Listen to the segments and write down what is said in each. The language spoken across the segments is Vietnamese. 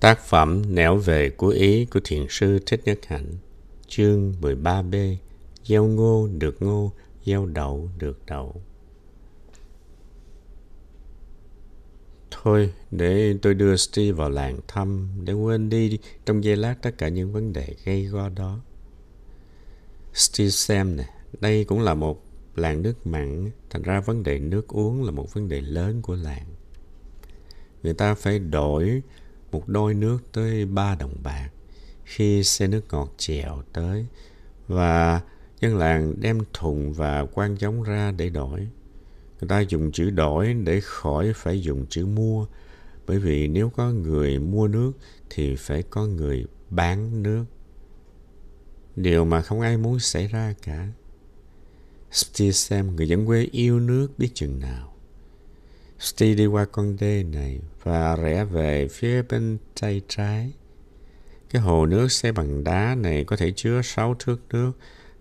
Tác phẩm Nẻo về của Ý của Thiền sư Thích Nhất Hạnh Chương 13b Gieo ngô được ngô, gieo đậu được đậu Thôi, để tôi đưa Steve vào làng thăm để quên đi trong giây lát tất cả những vấn đề gây go đó. Steve xem nè, đây cũng là một làng nước mặn, thành ra vấn đề nước uống là một vấn đề lớn của làng. Người ta phải đổi một đôi nước tới ba đồng bạc khi xe nước ngọt chèo tới và dân làng đem thùng và quan giống ra để đổi. Người ta dùng chữ đổi để khỏi phải dùng chữ mua, bởi vì nếu có người mua nước thì phải có người bán nước. Điều mà không ai muốn xảy ra cả. Steve xem người dân quê yêu nước biết chừng nào. Steve đi qua con đê này và rẽ về phía bên tay trái. Cái hồ nước xây bằng đá này có thể chứa sáu thước nước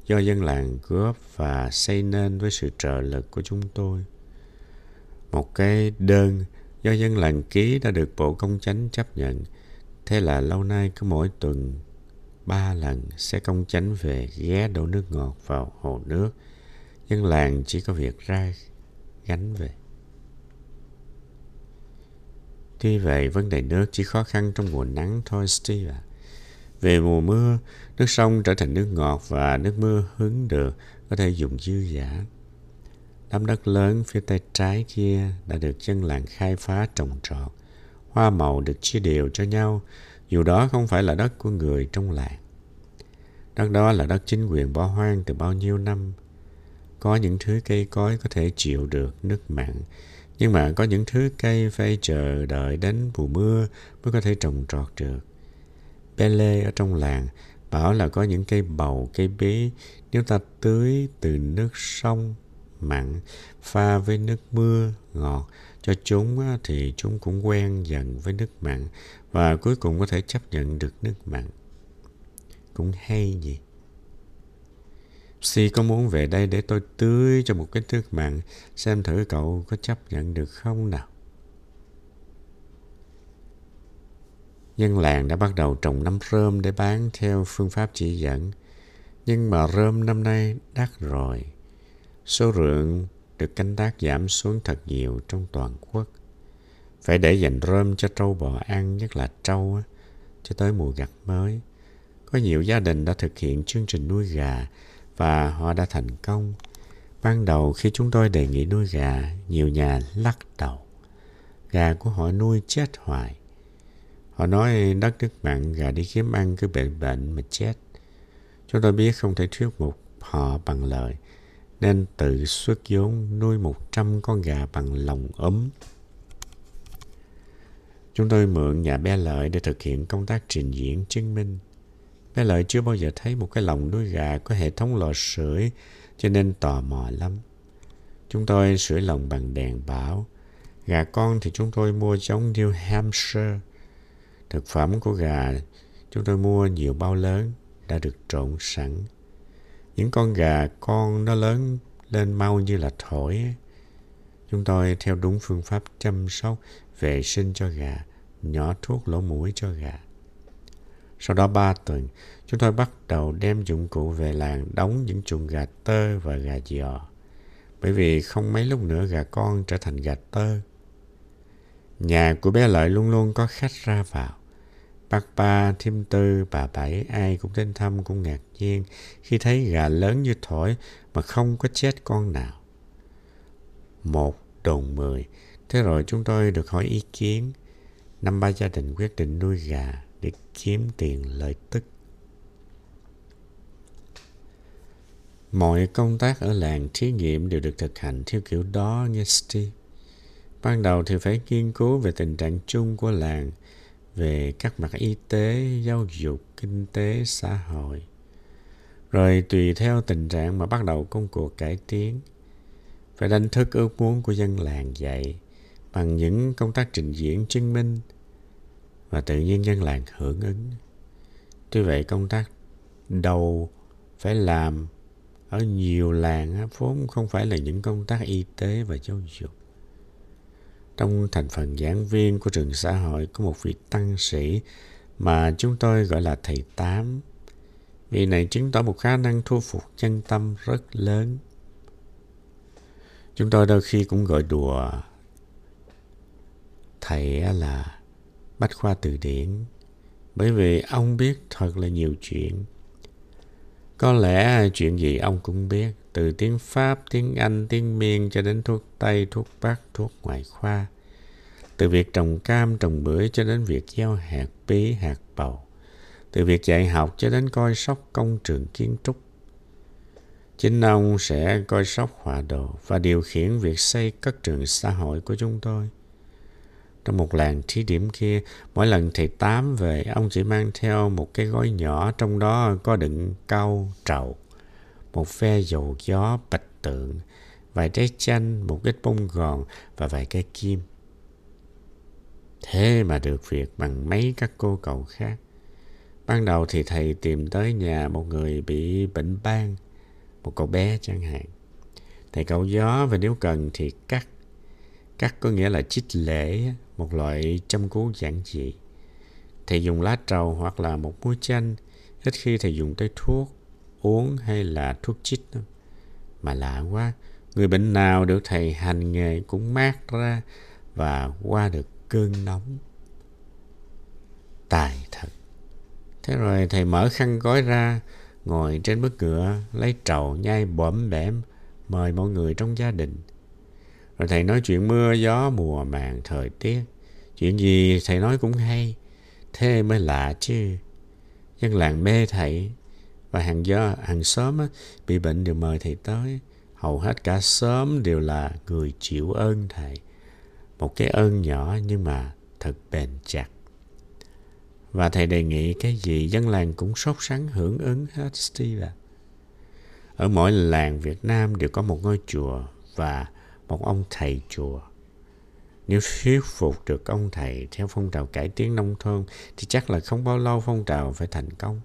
do dân làng góp và xây nên với sự trợ lực của chúng tôi. Một cái đơn do dân làng ký đã được Bộ Công Chánh chấp nhận. Thế là lâu nay cứ mỗi tuần, ba lần sẽ công chánh về ghé đổ nước ngọt vào hồ nước. Dân làng chỉ có việc ra gánh về. Tuy vậy, vấn đề nước chỉ khó khăn trong mùa nắng thôi, Steve à. Về mùa mưa, nước sông trở thành nước ngọt và nước mưa hứng được có thể dùng dư giả. Đám đất lớn phía tay trái kia đã được dân làng khai phá trồng trọt. Hoa màu được chia đều cho nhau, dù đó không phải là đất của người trong làng. Đất đó là đất chính quyền bỏ hoang từ bao nhiêu năm. Có những thứ cây cối có thể chịu được nước mặn, nhưng mà có những thứ cây phải chờ đợi đến mùa mưa mới có thể trồng trọt được. Pele ở trong làng bảo là có những cây bầu, cây bí nếu ta tưới từ nước sông mặn pha với nước mưa ngọt cho chúng thì chúng cũng quen dần với nước mặn và cuối cùng có thể chấp nhận được nước mặn. Cũng hay gì? Si có muốn về đây để tôi tưới cho một cái thước mạng xem thử cậu có chấp nhận được không nào? Dân làng đã bắt đầu trồng nấm rơm để bán theo phương pháp chỉ dẫn. Nhưng mà rơm năm nay đắt rồi. Số lượng được canh tác giảm xuống thật nhiều trong toàn quốc. Phải để dành rơm cho trâu bò ăn, nhất là trâu, cho tới mùa gặt mới. Có nhiều gia đình đã thực hiện chương trình nuôi gà và họ đã thành công. Ban đầu khi chúng tôi đề nghị nuôi gà, nhiều nhà lắc đầu. Gà của họ nuôi chết hoài. Họ nói đất nước mặn gà đi kiếm ăn cứ bệnh bệnh mà chết. Chúng tôi biết không thể thuyết phục họ bằng lời, nên tự xuất vốn nuôi 100 con gà bằng lòng ấm. Chúng tôi mượn nhà bé lợi để thực hiện công tác trình diễn chứng minh. Bé lợi chưa bao giờ thấy một cái lồng nuôi gà có hệ thống lò sưởi cho nên tò mò lắm. Chúng tôi sưởi lồng bằng đèn bảo. Gà con thì chúng tôi mua giống New Hampshire Thực phẩm của gà chúng tôi mua nhiều bao lớn đã được trộn sẵn. Những con gà con nó lớn lên mau như là thổi. Chúng tôi theo đúng phương pháp chăm sóc, vệ sinh cho gà, nhỏ thuốc lỗ mũi cho gà. Sau đó ba tuần, chúng tôi bắt đầu đem dụng cụ về làng đóng những chuồng gà tơ và gà giò. Bởi vì không mấy lúc nữa gà con trở thành gà tơ. Nhà của bé Lợi luôn luôn có khách ra vào. Bác ba, thím tư, bà bảy ai cũng đến thăm cũng ngạc nhiên khi thấy gà lớn như thổi mà không có chết con nào. Một đồn mười. Thế rồi chúng tôi được hỏi ý kiến. Năm ba gia đình quyết định nuôi gà để kiếm tiền lợi tức. Mọi công tác ở làng thí nghiệm đều được thực hành theo kiểu đó nghe Steve. Ban đầu thì phải nghiên cứu về tình trạng chung của làng về các mặt y tế, giáo dục, kinh tế, xã hội. Rồi tùy theo tình trạng mà bắt đầu công cuộc cải tiến. Phải đánh thức ước muốn của dân làng dậy bằng những công tác trình diễn chứng minh và tự nhiên dân làng hưởng ứng. Tuy vậy, công tác đầu phải làm ở nhiều làng vốn không phải là những công tác y tế và giáo dục. trong thành phần giảng viên của trường xã hội có một vị tăng sĩ mà chúng tôi gọi là thầy Tám. Vị này chứng tỏ một khả năng thu phục chân tâm rất lớn. Chúng tôi đôi khi cũng gọi đùa, thầy là Bách Khoa Từ Điển bởi vì ông biết thật là nhiều chuyện. Có lẽ chuyện gì ông cũng biết, từ tiếng Pháp, tiếng Anh, tiếng Miên cho đến thuốc Tây, thuốc Bắc, thuốc ngoại khoa. Từ việc trồng cam, trồng bưởi cho đến việc gieo hạt bí, hạt bầu. Từ việc dạy học cho đến coi sóc công trường kiến trúc. Chính ông sẽ coi sóc họa đồ và điều khiển việc xây các trường xã hội của chúng tôi. Trong một làng thí điểm kia, mỗi lần thầy Tám về, ông chỉ mang theo một cái gói nhỏ trong đó có đựng cau, trầu, một phe dầu gió bạch tượng, vài trái chanh, một ít bông gòn và vài cây kim. Thế mà được việc bằng mấy các cô cậu khác. Ban đầu thì thầy tìm tới nhà một người bị bệnh ban, một cậu bé chẳng hạn. Thầy cậu gió và nếu cần thì cắt. Cắt có nghĩa là chích lễ, một loại châm cứu giản dị. Thầy dùng lá trầu hoặc là một muối chanh, ít khi thầy dùng tới thuốc, uống hay là thuốc chích Đó. Mà lạ quá, người bệnh nào được thầy hành nghề cũng mát ra và qua được cơn nóng. Tài thật. Thế rồi thầy mở khăn gói ra, ngồi trên bức ngựa, lấy trầu nhai bõm bẻm, mời mọi người trong gia đình. Rồi thầy nói chuyện mưa gió mùa màng thời tiết. Chuyện gì thầy nói cũng hay. Thế mới lạ chứ. Dân làng mê thầy. Và hàng do hàng xóm á, bị bệnh đều mời thầy tới. Hầu hết cả xóm đều là người chịu ơn thầy. Một cái ơn nhỏ nhưng mà thật bền chặt. Và thầy đề nghị cái gì dân làng cũng sốt sắng hưởng ứng hết Steve à. Ở mỗi làng Việt Nam đều có một ngôi chùa và một ông thầy chùa. Nếu thuyết phục được ông thầy theo phong trào cải tiến nông thôn thì chắc là không bao lâu phong trào phải thành công.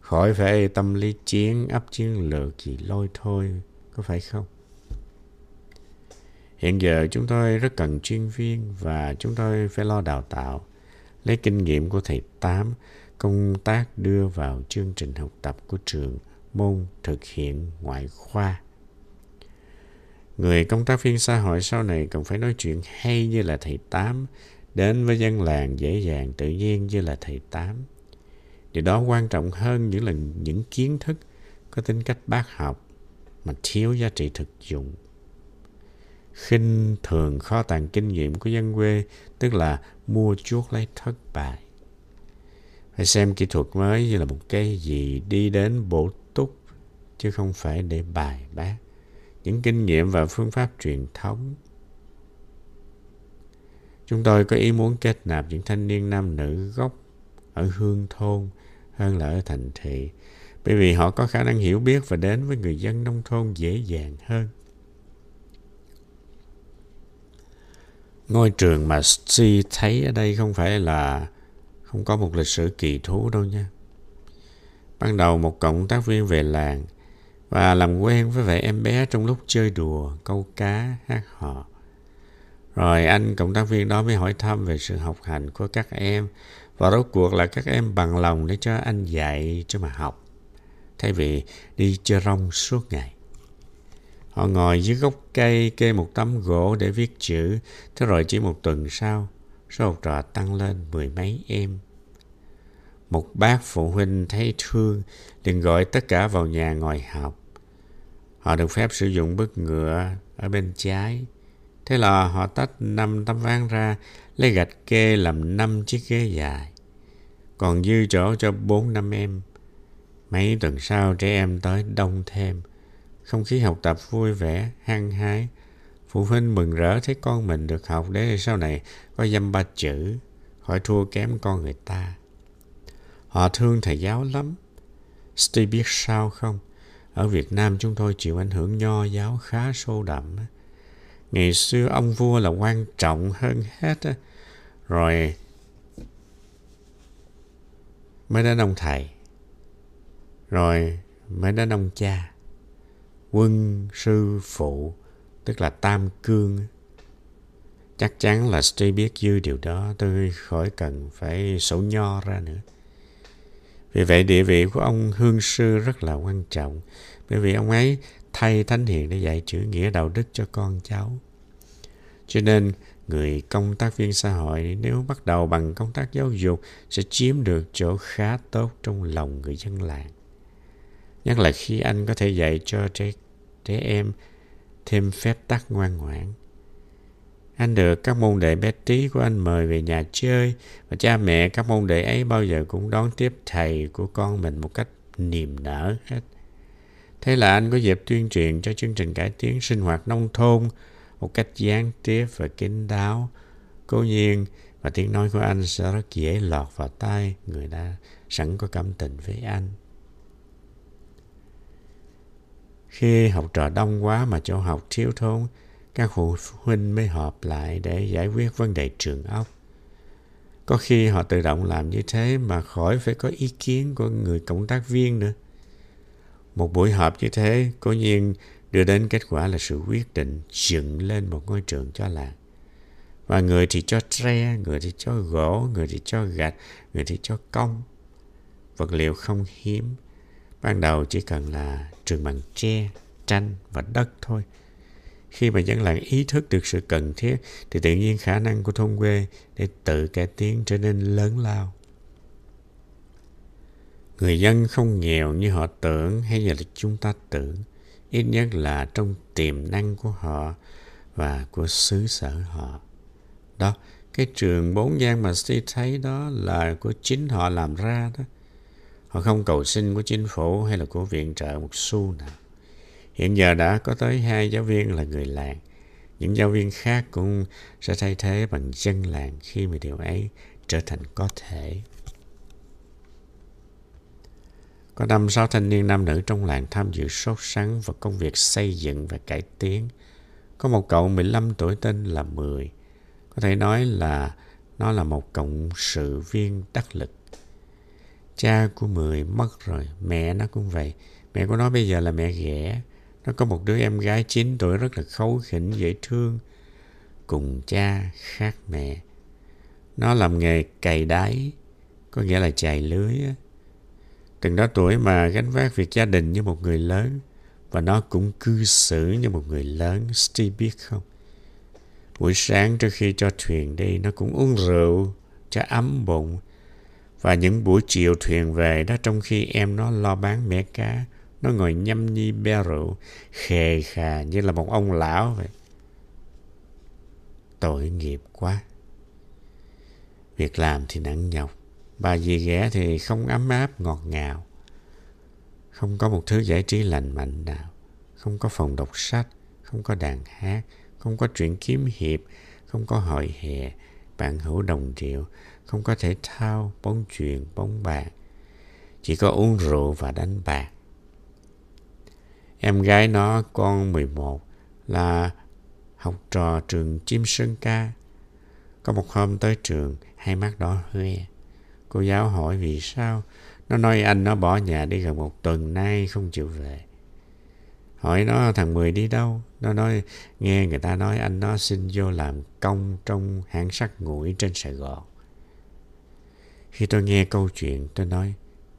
Khỏi phải tâm lý chiến, ấp chiến lược gì lôi thôi, có phải không? Hiện giờ chúng tôi rất cần chuyên viên và chúng tôi phải lo đào tạo. Lấy kinh nghiệm của thầy Tám, công tác đưa vào chương trình học tập của trường môn thực hiện ngoại khoa. Người công tác viên xã hội sau này cần phải nói chuyện hay như là thầy Tám, đến với dân làng dễ dàng tự nhiên như là thầy Tám. Điều đó quan trọng hơn những lần những kiến thức có tính cách bác học mà thiếu giá trị thực dụng. khinh thường kho tàng kinh nghiệm của dân quê tức là mua chuốc lấy thất bại. Phải xem kỹ thuật mới như là một cái gì đi đến bổ túc chứ không phải để bài bác những kinh nghiệm và phương pháp truyền thống. Chúng tôi có ý muốn kết nạp những thanh niên nam nữ gốc ở hương thôn hơn là ở thành thị, bởi vì họ có khả năng hiểu biết và đến với người dân nông thôn dễ dàng hơn. Ngôi trường mà Steve thấy ở đây không phải là, không có một lịch sử kỳ thú đâu nha. Ban đầu một cộng tác viên về làng và làm quen với vẻ em bé trong lúc chơi đùa, câu cá, hát hò. Rồi anh cộng tác viên đó mới hỏi thăm về sự học hành của các em và rốt cuộc là các em bằng lòng để cho anh dạy cho mà học thay vì đi chơi rong suốt ngày. Họ ngồi dưới gốc cây kê một tấm gỗ để viết chữ, thế rồi chỉ một tuần sau, số học trò tăng lên mười mấy em. Một bác phụ huynh thấy thương liền gọi tất cả vào nhà ngồi học. Họ được phép sử dụng bức ngựa ở bên trái. Thế là họ tách năm tấm ván ra, lấy gạch kê làm năm chiếc ghế dài. Còn dư chỗ cho bốn năm em. Mấy tuần sau trẻ em tới đông thêm. Không khí học tập vui vẻ, hăng hái. Phụ huynh mừng rỡ thấy con mình được học để sau này có dăm ba chữ, khỏi thua kém con người ta. Họ thương thầy giáo lắm. Steve biết sao không? Ở Việt Nam chúng tôi chịu ảnh hưởng nho giáo khá sâu đậm. Ngày xưa ông vua là quan trọng hơn hết. Rồi mới đến ông thầy. Rồi mới đến ông cha. Quân sư phụ, tức là tam cương. Chắc chắn là Steve biết dư điều đó tôi khỏi cần phải sổ nho ra nữa. Vì vậy địa vị của ông hương sư rất là quan trọng bởi vì ông ấy thay thánh hiền để dạy chữ nghĩa đạo đức cho con cháu. Cho nên người công tác viên xã hội nếu bắt đầu bằng công tác giáo dục sẽ chiếm được chỗ khá tốt trong lòng người dân làng. Nhất là khi anh có thể dạy cho trẻ, trẻ em thêm phép tắc ngoan ngoãn. Anh được các môn đệ bé tí của anh mời về nhà chơi và cha mẹ các môn đệ ấy bao giờ cũng đón tiếp thầy của con mình một cách niềm nở hết. Thế là anh có dịp tuyên truyền cho chương trình cải tiến sinh hoạt nông thôn một cách gián tiếp và kín đáo. Cố nhiên và tiếng nói của anh sẽ rất dễ lọt vào tai người ta sẵn có cảm tình với anh. Khi học trò đông quá mà chỗ học thiếu thốn, các phụ huynh mới họp lại để giải quyết vấn đề trường ốc. Có khi họ tự động làm như thế mà khỏi phải có ý kiến của người cộng tác viên nữa. Một buổi họp như thế, cố nhiên đưa đến kết quả là sự quyết định dựng lên một ngôi trường cho làng. Và người thì cho tre, người thì cho gỗ, người thì cho gạch, người thì cho công. Vật liệu không hiếm. Ban đầu chỉ cần là trường bằng tre, tranh và đất thôi. Khi mà dân làng ý thức được sự cần thiết thì tự nhiên khả năng của thôn quê để tự cải tiến trở nên lớn lao. Người dân không nghèo như họ tưởng hay là chúng ta tưởng. Ít nhất là trong tiềm năng của họ và của xứ sở họ. Đó, cái trường bốn gian mà Steve thấy đó là của chính họ làm ra đó. Họ không cầu xin của chính phủ hay là của viện trợ một xu nào. Hiện giờ đã có tới hai giáo viên là người làng. Những giáo viên khác cũng sẽ thay thế bằng dân làng khi mà điều ấy trở thành có thể. Có năm sáu thanh niên nam nữ trong làng tham dự sốt sắng vào công việc xây dựng và cải tiến. Có một cậu 15 tuổi tên là Mười. Có thể nói là nó là một cộng sự viên đắc lực. Cha của Mười mất rồi, mẹ nó cũng vậy. Mẹ của nó bây giờ là mẹ ghẻ. Nó có một đứa em gái 9 tuổi rất là khấu khỉnh, dễ thương. Cùng cha khác mẹ. Nó làm nghề cày đáy, có nghĩa là chài lưới. Từng đó tuổi mà gánh vác việc gia đình như một người lớn. Và nó cũng cư xử như một người lớn. Steve biết không? Buổi sáng trước khi cho thuyền đi, nó cũng uống rượu cho ấm bụng. Và những buổi chiều thuyền về đó trong khi em nó lo bán mẻ cá, nó ngồi nhâm nhi be rượu, khề khà như là một ông lão vậy. Tội nghiệp quá. Việc làm thì nặng nhọc. Bà dì ghẻ thì không ấm áp ngọt ngào. Không có một thứ giải trí lành mạnh nào. Không có phòng đọc sách, không có đàn hát, không có chuyện kiếm hiệp, không có hội hè, bạn hữu đồng điệu, không có thể thao, bóng chuyền, bóng bàn. Chỉ có uống rượu và đánh bạc. Em gái nó, con 11, là học trò trường Chim Sơn Ca. Có một hôm tới trường, hai mắt đỏ hoe. Cô giáo hỏi vì sao. Nó nói anh nó bỏ nhà đi gần một tuần nay không chịu về. Hỏi nó thằng Mười đi đâu? Nó nói nghe người ta nói anh nó xin vô làm công trong hãng sắt nguội trên Sài Gòn. Khi tôi nghe câu chuyện tôi nói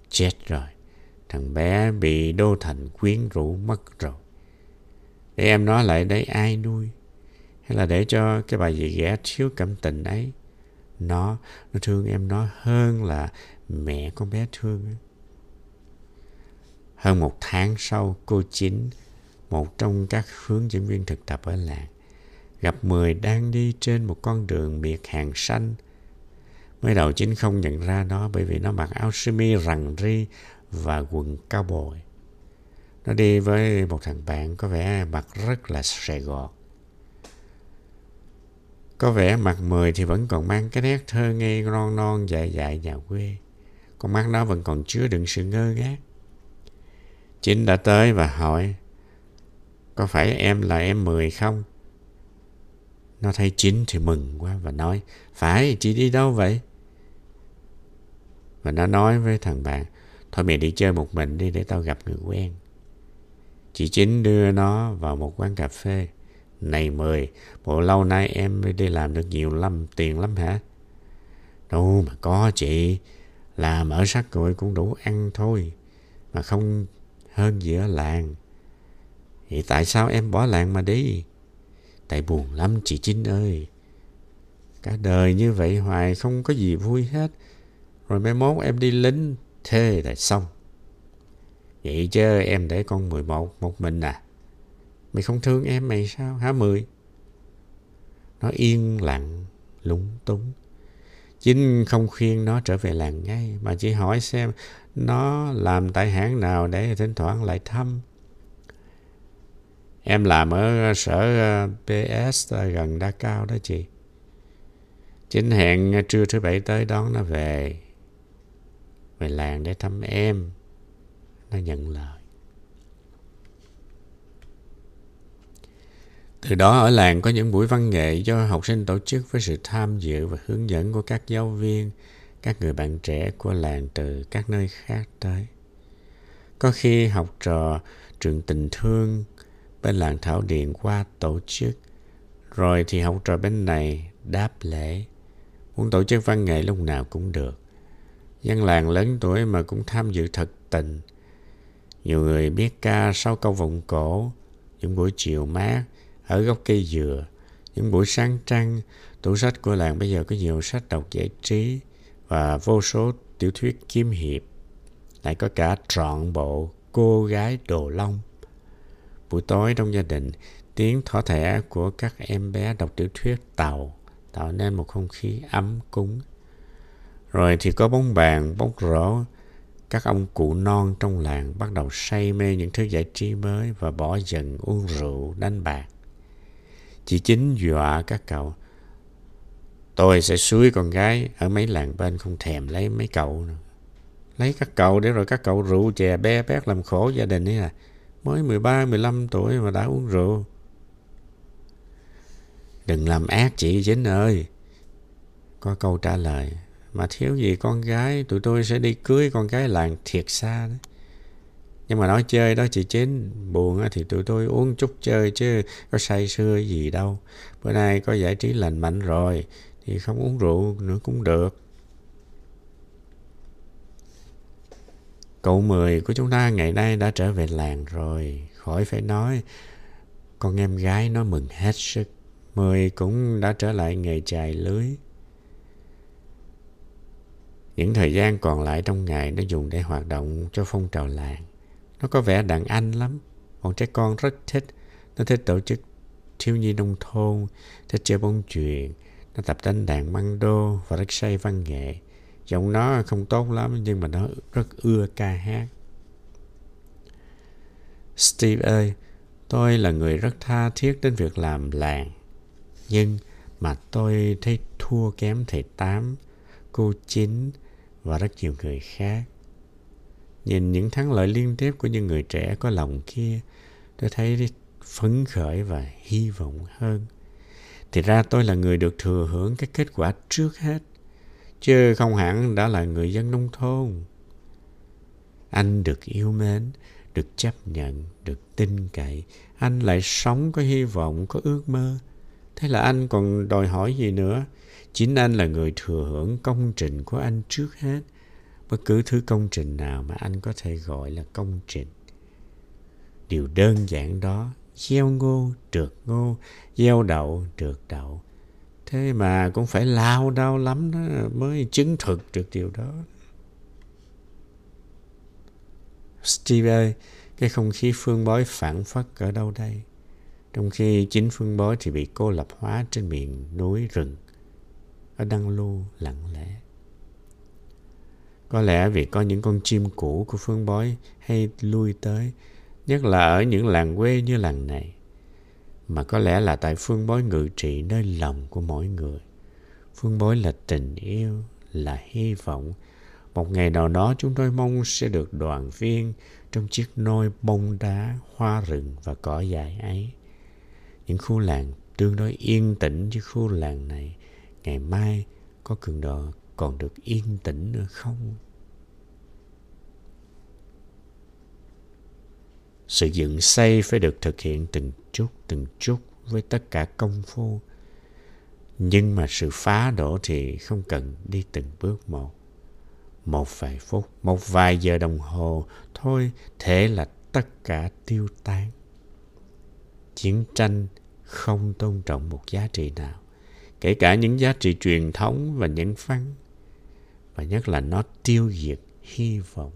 chết rồi. Thằng bé bị Đô Thành quyến rũ mất rồi. Để em nói lại đấy ai nuôi? Hay là để cho cái bà dì ghẻ thiếu cảm tình ấy? Nó, nó thương em nó hơn là mẹ con bé thương. Hơn một tháng sau, cô Chính, một trong các hướng dẫn viên thực tập ở làng, gặp Mười đang đi trên một con đường miệt hàng xanh. Mới đầu Chính không nhận ra nó bởi vì nó mặc áo sơ mi rằn ri và quần cao bồi. Nó đi với một thằng bạn có vẻ mặt rất là Sài Gòn. Có vẻ mặt mười thì vẫn còn mang cái nét thơ ngây non non dại dại nhà quê. Con mắt nó vẫn còn chứa đựng sự ngơ ngác. Chính đã tới và hỏi Có phải em là em mười không? Nó thấy Chính thì mừng quá và nói Phải, chị đi đâu vậy? Và nó nói với thằng bạn Thôi mày đi chơi một mình đi để tao gặp người quen. Chị Chính đưa nó vào một quán cà phê Này mười, bộ lâu nay em đi làm được nhiều lắm, tiền lắm hả? Đâu mà có chị, làm ở sát cội cũng đủ ăn thôi, mà không hơn gì ở làng. Vậy tại sao em bỏ làng mà đi? Tại buồn lắm chị Chính ơi. Cả đời như vậy hoài không có gì vui hết. Rồi mai mốt em đi lính, thế là xong. Vậy chứ em để con 11 một mình à? Mày không thương em mày sao hả Mười? Nó yên lặng, lúng túng. Chính không khuyên nó trở về làng ngay, mà chỉ hỏi xem nó làm tại hãng nào để thỉnh thoảng lại thăm. Em làm ở sở ờ, PS gần Đa Cao đó chị. Chính hẹn trưa thứ bảy tới đón nó về. Về làng để thăm em. Nó nhận lời. Từ đó ở làng có những buổi văn nghệ do học sinh tổ chức với sự tham dự và hướng dẫn của các giáo viên, các người bạn trẻ của làng từ các nơi khác tới. Có khi học trò trường tình thương bên làng Thảo Điện qua tổ chức, rồi thì học trò bên này đáp lễ. Muốn tổ chức văn nghệ lúc nào cũng được. Dân làng lớn tuổi mà cũng tham dự thật tình. Nhiều người biết ca sau câu vọng cổ, những buổi chiều mát, ở gốc cây dừa, những buổi sáng trăng, tủ sách của làng bây giờ có nhiều sách đọc giải trí và vô số tiểu thuyết kiếm hiệp. Lại có cả trọn bộ cô gái đồ long. Buổi tối trong gia đình, tiếng thỏ thẻ của các em bé đọc tiểu thuyết tàu tạo nên một không khí ấm cúng. Rồi thì có bóng bàn, bóng rổ, các ông cụ non trong làng bắt đầu say mê những thứ giải trí mới và bỏ dần uống rượu, đánh bạc. Chị chính dọa các cậu. Tôi sẽ suối con gái ở mấy làng bên không thèm lấy mấy cậu nữa. Lấy các cậu để rồi các cậu rượu chè bé bét làm khổ gia đình ấy à. Mới 13, 15 tuổi mà đã uống rượu. Đừng làm ác chị chính ơi. Có câu trả lời. Mà thiếu gì con gái, tụi tôi sẽ đi cưới con gái làng thiệt xa đấy. Nhưng mà nói chơi đó chị chín buồn thì tụi tôi uống chút chơi chứ có say sưa gì đâu. Bữa nay có giải trí lành mạnh rồi, thì không uống rượu nữa cũng được. Cậu Mười của chúng ta ngày nay đã trở về làng rồi, khỏi phải nói. Con em gái nó mừng hết sức. Mười cũng đã trở lại nghề chài lưới. Những thời gian còn lại trong ngày nó dùng để hoạt động cho phong trào làng. Nó có vẻ đàn anh lắm. Bọn trẻ con rất thích. Nó thích tổ chức thiếu nhi nông thôn, thích chơi bóng chuyền, nó tập đánh đàn măng đô và rất say văn nghệ. Giọng nó không tốt lắm nhưng mà nó rất ưa ca hát. Steve ơi, tôi là người rất tha thiết đến việc làm làng. Nhưng mà tôi thấy thua kém thầy Tám, cô Chính và rất nhiều người khác. Nhìn những thắng lợi liên tiếp của những người trẻ có lòng kia, tôi thấy phấn khởi và hy vọng hơn. Thì ra tôi là người được thừa hưởng các kết quả trước hết, chứ không hẳn đã là người dân nông thôn. Anh được yêu mến, được chấp nhận, được tin cậy. Anh lại sống có hy vọng, có ước mơ. Thế là anh còn đòi hỏi gì nữa? Chính anh là người thừa hưởng công trình của anh trước hết. Bất cứ thứ công trình nào mà anh có thể gọi là công trình. Điều đơn giản đó, gieo ngô trượt ngô, gieo đậu trượt đậu. Thế mà cũng phải lao đau lắm đó, mới chứng thực được điều đó. Steve ơi, cái không khí phương bói phản phất ở đâu đây? Trong khi chính phương bói thì bị cô lập hóa trên miền núi rừng ở Đăng Lưu lặng lẽ có lẽ vì có những con chim cũ của phương bói hay lui tới, nhất là ở những làng quê như làng này. Mà có lẽ là tại phương bói ngự trị nơi lòng của mỗi người. Phương bói là tình yêu, là hy vọng. Một ngày nào đó chúng tôi mong sẽ được đoàn viên trong chiếc nôi bông đá, hoa rừng và cỏ dại ấy. Những khu làng tương đối yên tĩnh như khu làng này ngày mai có cường độ còn được yên tĩnh nữa không sự dựng xây phải được thực hiện từng chút từng chút với tất cả công phu. Nhưng mà sự phá đổ thì không cần đi từng bước một. Một vài phút, một vài giờ đồng hồ thôi thể là tất cả tiêu tan. Chiến tranh không tôn trọng một giá trị nào, kể cả những giá trị truyền thống và nhân văn. Và nhất là nó tiêu diệt hy vọng